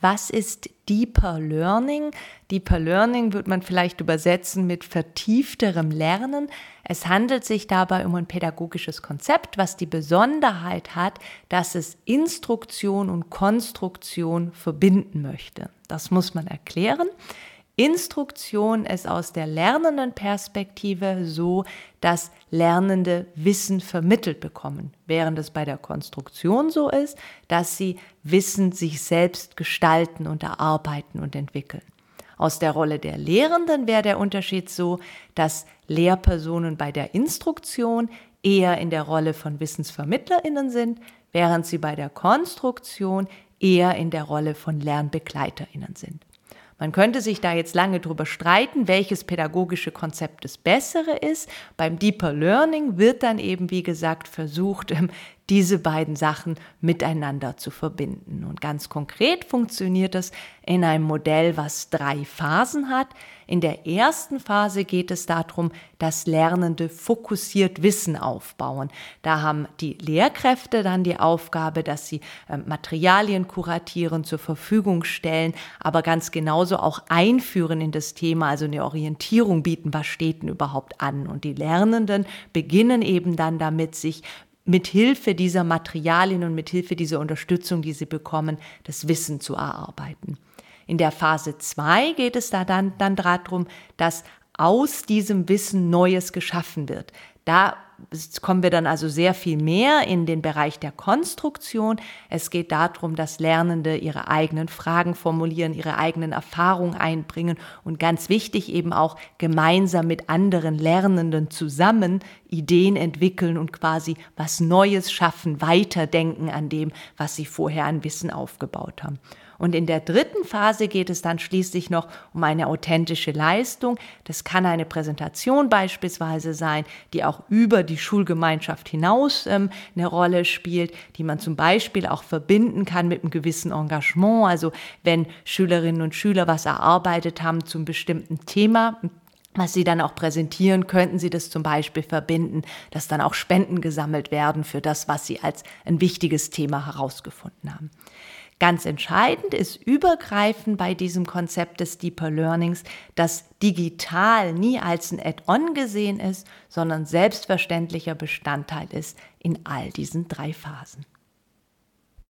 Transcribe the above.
Was ist Deeper Learning? Deeper Learning wird man vielleicht übersetzen mit vertiefterem Lernen. Es handelt sich dabei um ein pädagogisches Konzept, was die Besonderheit hat, dass es Instruktion und Konstruktion verbinden möchte. Das muss man erklären. Instruktion ist aus der lernenden Perspektive so, dass Lernende Wissen vermittelt bekommen, während es bei der Konstruktion so ist, dass sie Wissen sich selbst gestalten und erarbeiten und entwickeln. Aus der Rolle der Lehrenden wäre der Unterschied so, dass Lehrpersonen bei der Instruktion eher in der Rolle von Wissensvermittlerinnen sind, während sie bei der Konstruktion eher in der Rolle von Lernbegleiterinnen sind. Man könnte sich da jetzt lange drüber streiten, welches pädagogische Konzept das bessere ist. Beim Deeper Learning wird dann eben, wie gesagt, versucht, diese beiden Sachen miteinander zu verbinden. Und ganz konkret funktioniert das in einem Modell, was drei Phasen hat. In der ersten Phase geht es darum, dass Lernende fokussiert Wissen aufbauen. Da haben die Lehrkräfte dann die Aufgabe, dass sie äh, Materialien kuratieren, zur Verfügung stellen, aber ganz genauso auch einführen in das Thema, also eine Orientierung bieten, was steht denn überhaupt an. Und die Lernenden beginnen eben dann damit, sich mit Hilfe dieser Materialien und mit Hilfe dieser Unterstützung, die sie bekommen, das Wissen zu erarbeiten. In der Phase 2 geht es da dann, dann darum, dass aus diesem Wissen Neues geschaffen wird. Da kommen wir dann also sehr viel mehr in den Bereich der Konstruktion. Es geht darum, dass Lernende ihre eigenen Fragen formulieren, ihre eigenen Erfahrungen einbringen und ganz wichtig eben auch gemeinsam mit anderen Lernenden zusammen Ideen entwickeln und quasi was Neues schaffen, weiterdenken an dem, was sie vorher an Wissen aufgebaut haben. Und in der dritten Phase geht es dann schließlich noch um eine authentische Leistung. Das kann eine Präsentation beispielsweise sein, die auch über die Schulgemeinschaft hinaus ähm, eine Rolle spielt, die man zum Beispiel auch verbinden kann mit einem gewissen Engagement. Also wenn Schülerinnen und Schüler was erarbeitet haben zum bestimmten Thema, was Sie dann auch präsentieren, könnten Sie das zum Beispiel verbinden, dass dann auch Spenden gesammelt werden für das, was Sie als ein wichtiges Thema herausgefunden haben. Ganz entscheidend ist übergreifend bei diesem Konzept des Deeper Learnings, dass digital nie als ein Add-on gesehen ist, sondern selbstverständlicher Bestandteil ist in all diesen drei Phasen.